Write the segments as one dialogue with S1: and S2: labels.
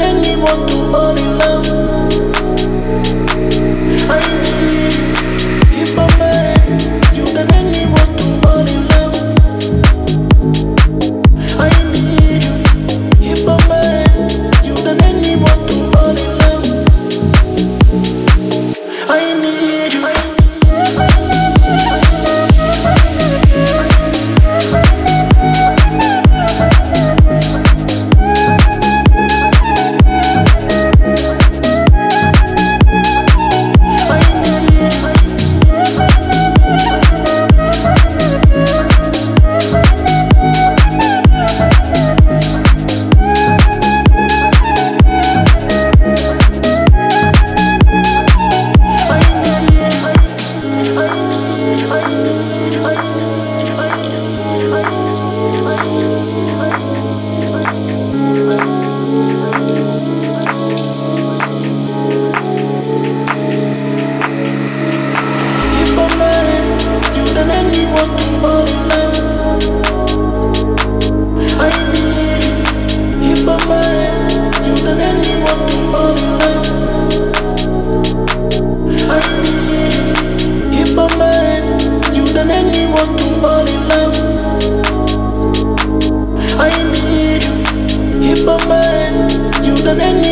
S1: anyone to fall in love.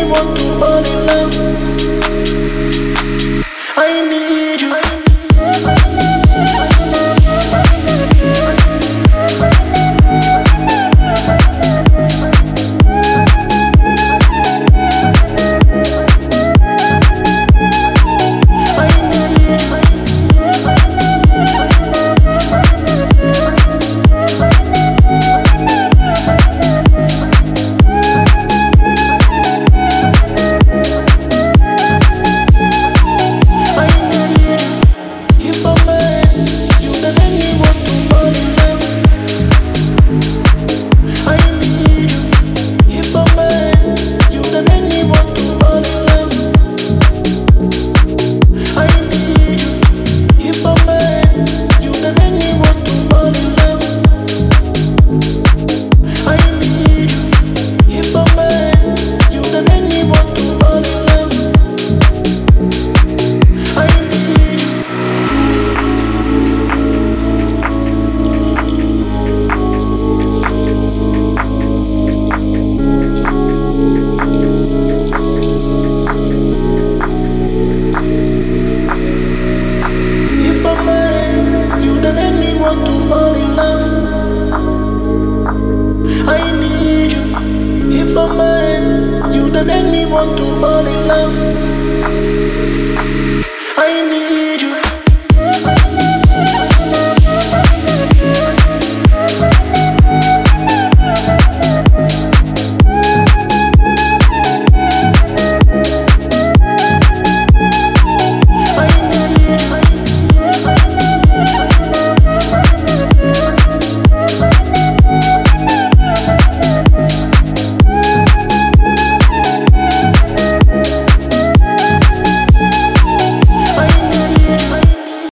S1: want to fall in love.